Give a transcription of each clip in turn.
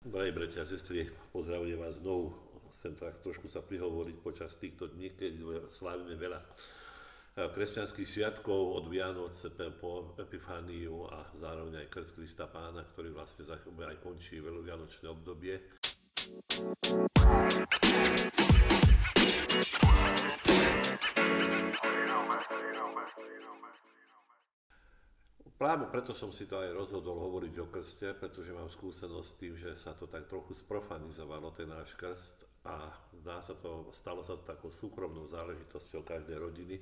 Drahí bratia a sestry, pozdravujem vás znovu. Chcem tak trošku sa prihovoriť počas týchto dní, keď slávime veľa eh, kresťanských sviatkov od Vianoc po Epifániu a zároveň aj Krst Krista Pána, ktorý vlastne aj končí veľovianočné obdobie. Práve preto som si to aj rozhodol hovoriť o krste, pretože mám skúsenosť s tým, že sa to tak trochu sprofanizovalo, ten náš krst. A dá sa to, stalo sa to takou súkromnou záležitosťou každej rodiny.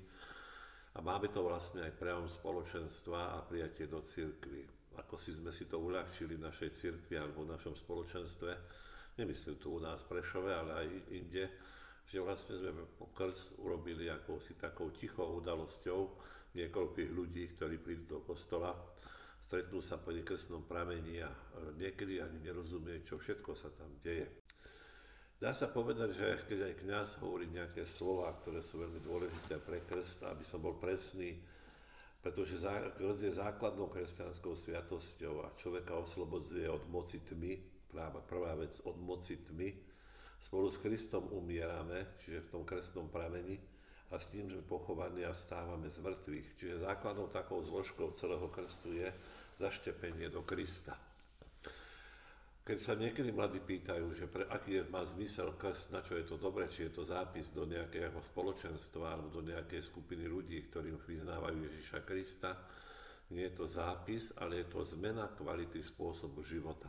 A máme to vlastne aj prejavom spoločenstva a prijatie do cirkvy. Ako si sme si to uľahčili v našej cirkvi alebo v našom spoločenstve, nemyslím tu u nás Prešove, ale aj inde, že vlastne sme krst urobili akousi takou tichou udalosťou, niekoľkých ľudí, ktorí prídu do kostola, stretnú sa po nekrstnom pramení a niekedy ani nerozumie, čo všetko sa tam deje. Dá sa povedať, že keď aj kňaz hovorí nejaké slova, ktoré sú veľmi dôležité pre krst, aby som bol presný, pretože krst je základnou kresťanskou sviatosťou a človeka oslobodzuje od moci tmy, práva prvá vec od moci tmy. Spolu s Kristom umierame, čiže v tom krstnom pramení, a s tým sme pochovaní a vstávame z mŕtvych. Čiže základnou takou zložkou celého krstu je zaštepenie do Krista. Keď sa niekedy mladí pýtajú, že pre aký je, má zmysel krst, na čo je to dobre, či je to zápis do nejakého spoločenstva alebo do nejakej skupiny ľudí, ktorí vyznávajú Ježiša Krista, nie je to zápis, ale je to zmena kvality spôsobu života.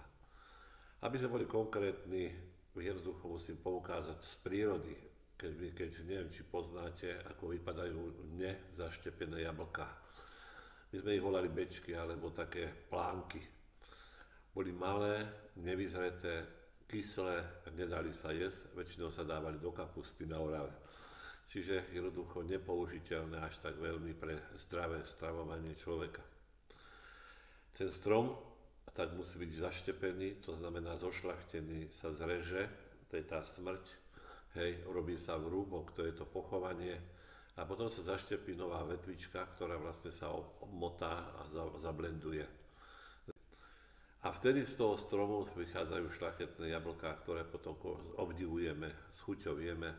Aby sme boli konkrétni, jednoducho musím poukázať z prírody keď, keď neviem, či poznáte, ako vypadajú nezaštepené jablká. My sme ich volali bečky alebo také plánky. Boli malé, nevyzreté, kyslé, nedali sa jesť, väčšinou sa dávali do kapusty na Orave. Čiže jednoducho nepoužiteľné až tak veľmi pre zdravé stravovanie človeka. Ten strom tak musí byť zaštepený, to znamená zošlachtený, sa zreže, to je tá smrť, hej, robí sa vrúbok, to je to pochovanie a potom sa zaštepí nová vetvička, ktorá vlastne sa obmotá a zablenduje. A vtedy z toho stromu vychádzajú šlachetné jablká, ktoré potom obdivujeme, schuťovujeme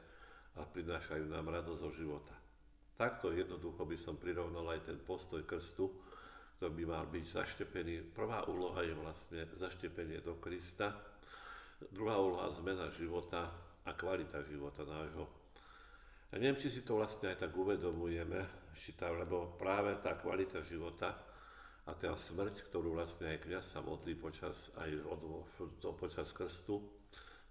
a prinášajú nám radosť zo života. Takto jednoducho by som prirovnal aj ten postoj krstu, ktorý by mal byť zaštepený. Prvá úloha je vlastne zaštepenie do Krista, druhá úloha zmena života a kvalita života nášho. A neviem, či si to vlastne aj tak uvedomujeme, či tá, lebo práve tá kvalita života a tá smrť, ktorú vlastne aj kniaz sa modlí počas, aj od, to, počas krstu,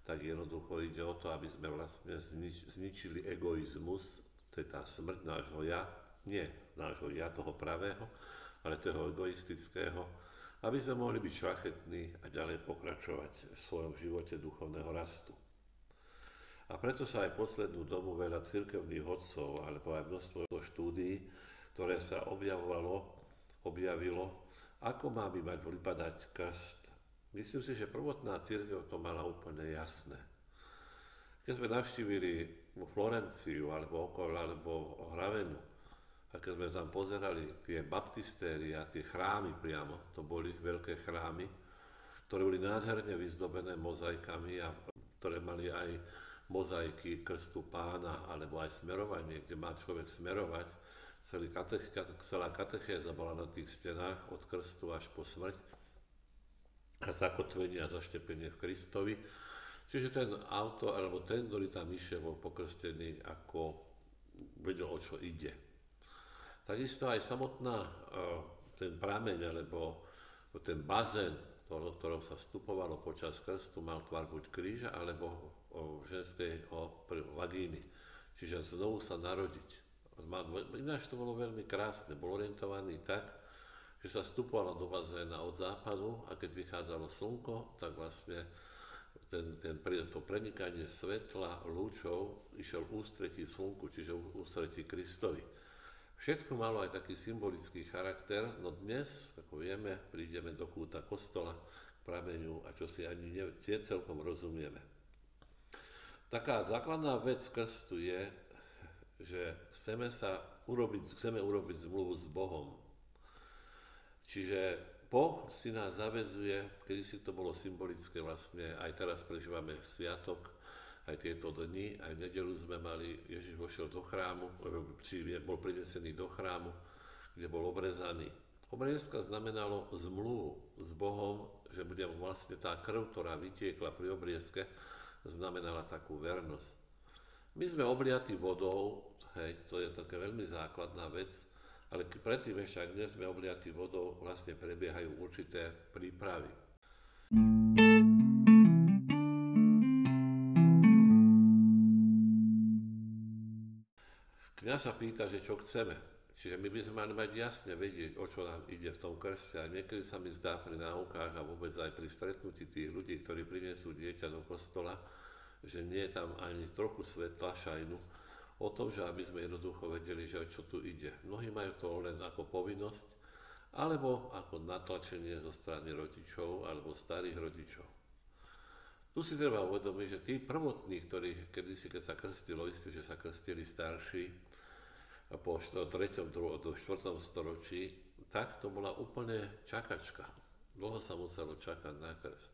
tak jednoducho ide o to, aby sme vlastne znič, zničili egoizmus, to je tá smrť nášho ja, nie nášho ja, toho pravého, ale toho egoistického, aby sme mohli byť šlachetní a ďalej pokračovať v svojom živote duchovného rastu. A preto sa aj poslednú dobu veľa cirkevných hodcov, alebo aj množstvo štúdií, ktoré sa objavovalo, objavilo, ako má by mať vypadať krst. Myslím si, že prvotná církev to mala úplne jasné. Keď sme navštívili Florenciu, alebo okolo, alebo Hravenu, a keď sme tam pozerali tie baptistéria, tie chrámy priamo, to boli veľké chrámy, ktoré boli nádherne vyzdobené mozaikami a ktoré mali aj mozaiky krstu pána, alebo aj smerovanie, kde má človek smerovať. Celý katech, celá katechéza bola na tých stenách od krstu až po smrť a zakotvenie a zaštepenie v Kristovi. Čiže ten auto, alebo ten, ktorý tam išiel, bol pokrstený, ako vedel, o čo ide. Takisto aj samotná, e, ten prameň, alebo ten bazén, do ktorého sa vstupovalo počas krstu, mal tvar buď kríža, alebo o ženskej vagíny. Čiže znovu sa narodiť. Ináč to bolo veľmi krásne. Bol orientovaný tak, že sa vstupovalo do bazéna od západu a keď vychádzalo slnko, tak vlastne ten, ten, to prenikanie svetla, lúčov išiel ústretí slnku, čiže ústretí Kristovi. Všetko malo aj taký symbolický charakter, no dnes, ako vieme, prídeme do kúta kostola, k prameniu a čo si ani ne, celkom rozumieme. Taká základná vec krstu je, že chceme, sa urobiť, chceme urobiť zmluvu s Bohom. Čiže Boh si nás zavezuje, kedy si to bolo symbolické vlastne, aj teraz prežívame sviatok, aj tieto dni, aj v nedelu sme mali, Ježiš vošiel do chrámu, či bol prinesený do chrámu, kde bol obrezaný. Obrezka znamenalo zmluvu s Bohom, že bude vlastne tá krv, ktorá vytiekla pri obriezke, znamenala takú vernosť. My sme obliatí vodou, hej, to je také veľmi základná vec, ale predtým ešte, ak dnes sme obliatí vodou, vlastne prebiehajú určité prípravy. Kňaz sa pýta, že čo chceme. Čiže my by sme mali mať jasne vedieť, o čo nám ide v tom krste. A niekedy sa mi zdá pri náukách a vôbec aj pri stretnutí tých ľudí, ktorí prinesú dieťa do kostola, že nie je tam ani trochu svetla, šajnu, o tom, že aby sme jednoducho vedeli, že čo tu ide. Mnohí majú to len ako povinnosť, alebo ako natlačenie zo strany rodičov alebo starých rodičov. Tu si treba uvedomiť, že tí prvotní, ktorí kedysi, keď sa krstilo, istí, že sa krstili starší po 3. do 4. storočí, tak to bola úplne čakačka. Dlho sa muselo čakať na krst.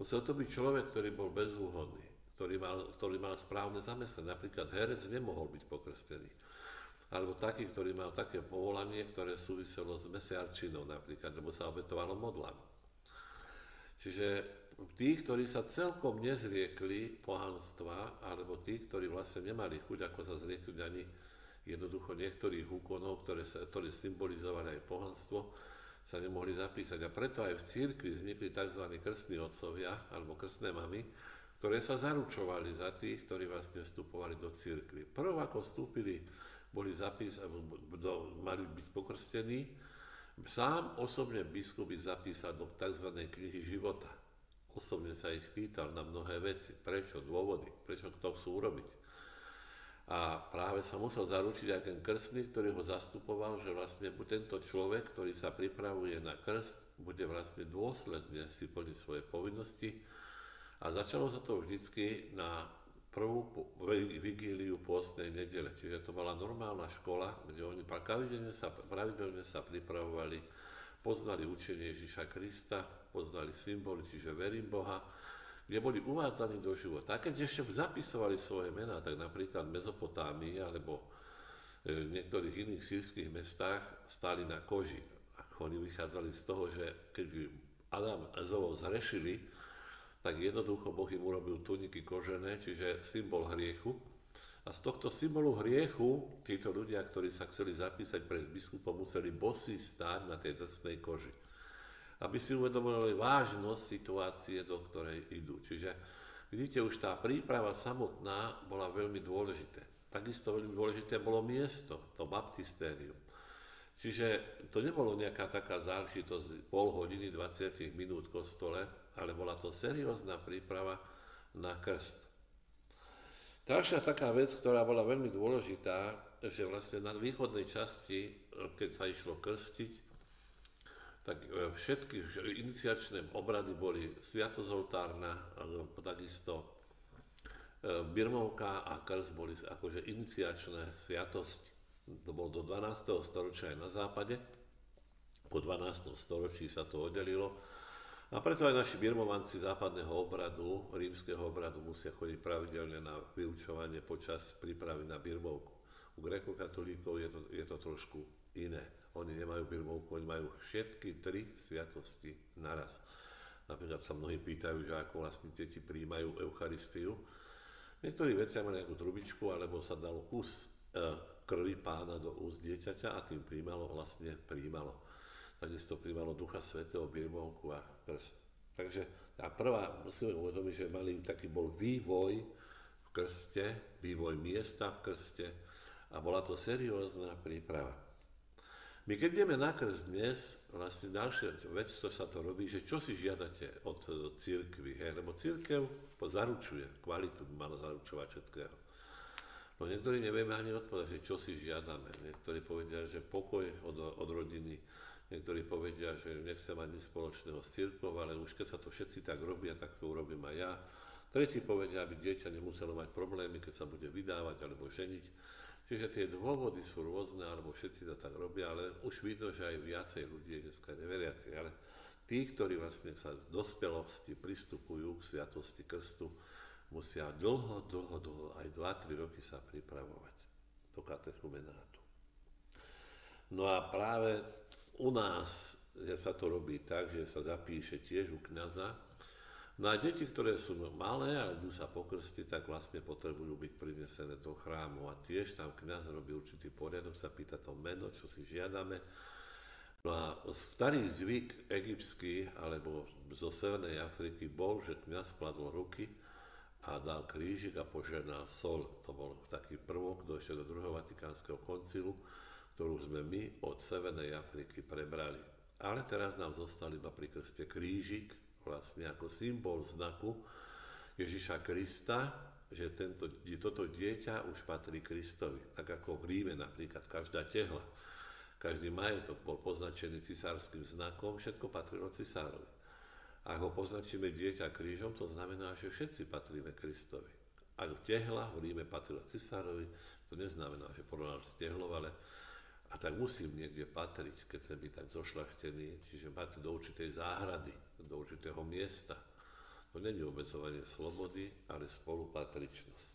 Musel to byť človek, ktorý bol bezúhodný ktorý mal, ktorý mal správne zamestnanie. Napríklad herec nemohol byť pokrstený. Alebo taký, ktorý mal také povolanie, ktoré súviselo s mesiarčinou napríklad, lebo sa obetovalo modlám. Čiže tí, ktorí sa celkom nezriekli pohanstva, alebo tí, ktorí vlastne nemali chuť, ako sa zriekli ani jednoducho niektorých úkonov, ktoré, sa, ktoré symbolizovali aj pohanstvo, sa nemohli zapísať. A preto aj v církvi vznikli tzv. krstní otcovia, alebo krstné mamy, ktoré sa zaručovali za tých, ktorí vlastne vstupovali do církvy. Prv ako vstúpili, boli zapísaní, mali byť pokrstení, sám osobne biskup ich zapísal do tzv. knihy života. Osobne sa ich pýtal na mnohé veci, prečo, dôvody, prečo to chcú urobiť. A práve sa musel zaručiť aj ten krstný, ktorý ho zastupoval, že vlastne tento človek, ktorý sa pripravuje na krst, bude vlastne dôsledne si plniť svoje povinnosti, a začalo sa to vždycky na prvú vigíliu pôstnej nedele. Čiže to bola normálna škola, kde oni pravidelne sa, pravidelne sa pripravovali, poznali učenie Ježiša Krista, poznali symboly, čiže verím Boha, kde boli uvádzaní do života. A keď ešte zapisovali svoje mená, tak napríklad v Mezopotámii alebo e, v niektorých iných sírských mestách stáli na koži. Ak oni vychádzali z toho, že keď Adam a Zovo zrešili, tak jednoducho Boh im urobil tuniky kožené, čiže symbol hriechu. A z tohto symbolu hriechu títo ľudia, ktorí sa chceli zapísať pred biskupom, museli bosí stáť na tej drsnej koži. Aby si uvedomili vážnosť situácie, do ktorej idú. Čiže vidíte, už tá príprava samotná bola veľmi dôležité. Takisto veľmi dôležité bolo miesto, to baptistérium. Čiže to nebolo nejaká taká záležitosť pol hodiny, 20 minút kostole, ale bola to seriózna príprava na krst. Ďalšia taká vec, ktorá bola veľmi dôležitá, že vlastne na východnej časti, keď sa išlo krstiť, tak e, všetky iniciačné obrady boli sviatozoltárna, takisto e, Birmovka a krst boli akože iniciačné sviatosť. To bolo do 12. storočia aj na západe. Po 12. storočí sa to oddelilo a preto aj naši birmovanci západného obradu, rímskeho obradu musia chodiť pravidelne na vyučovanie počas prípravy na birmovku. U grekokatolíkov je to, je to trošku iné. Oni nemajú birmovku, oni majú všetky tri sviatosti naraz. Napríklad sa mnohí pýtajú, že ako vlastne deti príjmajú Eucharistiu. Niektorí vecia majú nejakú trubičku, alebo sa dal kus e, krvi pána do úst dieťaťa a tým príjmalo, vlastne príjmalo takisto príjmalo Ducha Svetého, birmovku a krst. Takže tá prvá, musíme uvedomiť, že mali taký bol vývoj v krste, vývoj miesta v krste a bola to seriózna príprava. My keď ideme na krst dnes, vlastne ďalšia vec, čo sa to robí, že čo si žiadate od církvy, hej? lebo církev zaručuje, kvalitu by mala zaručovať všetkého. No niektorí nevieme ani odpovedať, že čo si žiadame. Niektorí povedia, že pokoj od, od rodiny, Niektorí povedia, že nechcem mať nič spoločného s církvou, ale už keď sa to všetci tak robia, tak to urobím aj ja. Tretí povedia, aby dieťa nemuselo mať problémy, keď sa bude vydávať alebo ženiť. Čiže tie dôvody sú rôzne, alebo všetci to tak robia, ale už vidno, že aj viacej ľudí je dneska neveriacich. Ale tí, ktorí vlastne sa v dospelosti pristupujú k sviatosti krstu, musia dlho, dlho, dlho, aj 2-3 roky sa pripravovať do katechumenátu. No a práve u nás sa to robí tak, že sa zapíše tiež u kniaza, No a deti, ktoré sú malé, ale budú sa pokrstiť, tak vlastne potrebujú byť prinesené do chrámu. A tiež tam kniaz robí určitý poriadok, sa pýta to meno, čo si žiadame. No a starý zvyk egyptský, alebo zo Severnej Afriky bol, že kniaz kladol ruky a dal krížik a požehnal sol. To bol taký prvok do do druhého Vatikánskeho koncilu, ktorú sme my od Severnej Afriky prebrali. Ale teraz nám zostal iba pri krste krížik, vlastne ako symbol znaku Ježiša Krista, že tento, toto dieťa už patrí Kristovi. Tak ako v Ríme napríklad každá tehla, každý majetok bol poznačený cisárským znakom, všetko patrilo cisárovi. Ak ho poznačíme dieťa krížom, to znamená, že všetci patríme Kristovi. Ak tehla v Ríme patrila cisárovi, to neznamená, že porovnám s tehlou, ale a tak musím niekde patriť, keď chcem byť tak zošľachtený, čiže mať do určitej záhrady, do určitého miesta. To není obmedzovanie slobody, ale spolupatričnosť.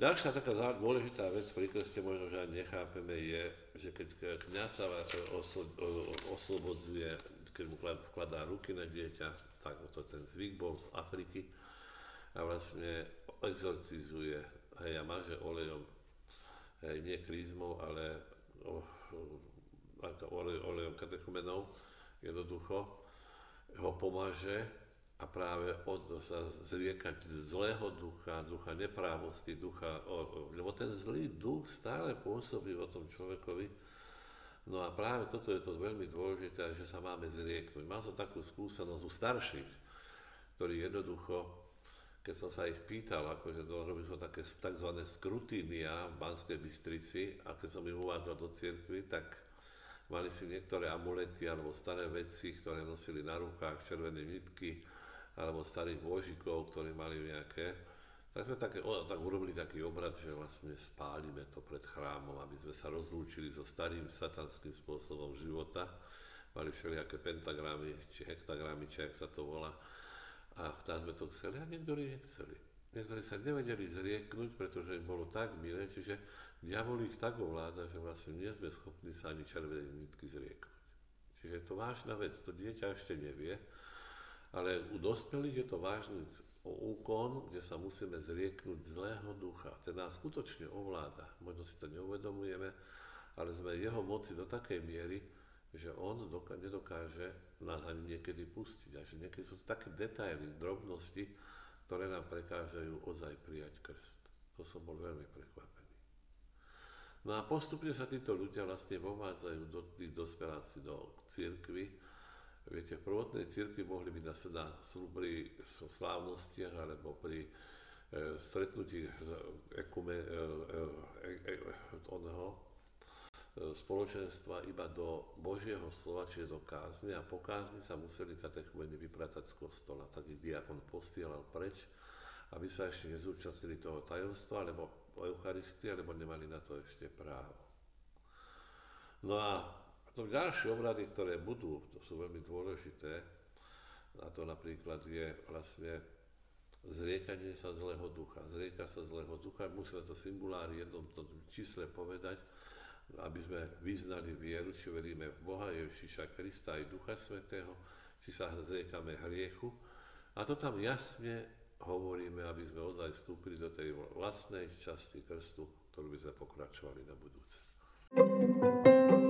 Ďalšia taká dôležitá vec pri krste, možno, že aj nechápeme, je, že keď kniaz sa oslobodzuje, keď mu vkladá ruky na dieťa, tak to ten zvyk bol z Afriky, a vlastne exorcizuje, hej, a maže olejom hej, nie krízmou, ale o, olej, olejom katechumenov, jednoducho ho pomaže a práve od, sa zriekať zlého ducha, ducha neprávosti, ducha, o, lebo ten zlý duch stále pôsobí o tom človekovi. No a práve toto je to veľmi dôležité, že sa máme zrieknúť. Mal som takú skúsenosť u starších, ktorí jednoducho keď som sa ich pýtal, akože robili som také tzv. skrutínia v Banskej Bystrici a keď som ich uvádzal do cirkvi, tak mali si niektoré amulety alebo staré veci, ktoré nosili na rukách, červené nitky, alebo starých vožikov, ktorí mali nejaké. Tak sme také, tak urobili taký obrad, že vlastne spálime to pred chrámom, aby sme sa rozlúčili so starým satanským spôsobom života. Mali všelijaké pentagramy, či hektagramy, či ak sa to volá a tak sme to chceli a niektorí nechceli. Niektorí sa nevedeli zrieknúť, pretože im bolo tak milé, čiže diabol ich tak ovláda, že vlastne nie sme schopní sa ani červenej nitky zrieknúť. Čiže je to vážna vec, to dieťa ešte nevie, ale u dospelých je to vážny úkon, kde sa musíme zrieknúť zlého ducha. Ten nás skutočne ovláda. Možno si to neuvedomujeme, ale sme jeho moci do takej miery, že on doka- nedokáže nás ani niekedy pustiť. A že niekedy sú to také detaily, drobnosti, ktoré nám prekážajú ozaj prijať krst. To som bol veľmi prekvapený. No a postupne sa títo ľudia vlastne vovádzajú do tých dospeláci do církvy. Viete, v prvotnej církvi mohli byť na, na pri slávnostiach alebo pri e, stretnutí ekume, e, e, e, e, oného, E, spoločenstva iba do Božieho slova, čiže do kázne a po kázni sa museli katechumeni vypratať z kostola. Tak ich diakon postielal preč, aby sa ešte nezúčastnili toho tajomstva, alebo Eucharistie, alebo nemali na to ešte právo. No a to ďalšie obrady, ktoré budú, to sú veľmi dôležité, a to napríklad je vlastne zriekanie sa zlého ducha. Zrieka sa zlého ducha, musíme to singulári jednom čísle povedať, aby sme vyznali vieru, či veríme v Boha Ježiša Krista aj Ducha Svetého, či sa zriekame hriechu. A to tam jasne hovoríme, aby sme ozaj vstúpili do tej vlastnej časti krstu, ktorú by sme pokračovali na budúce. thank you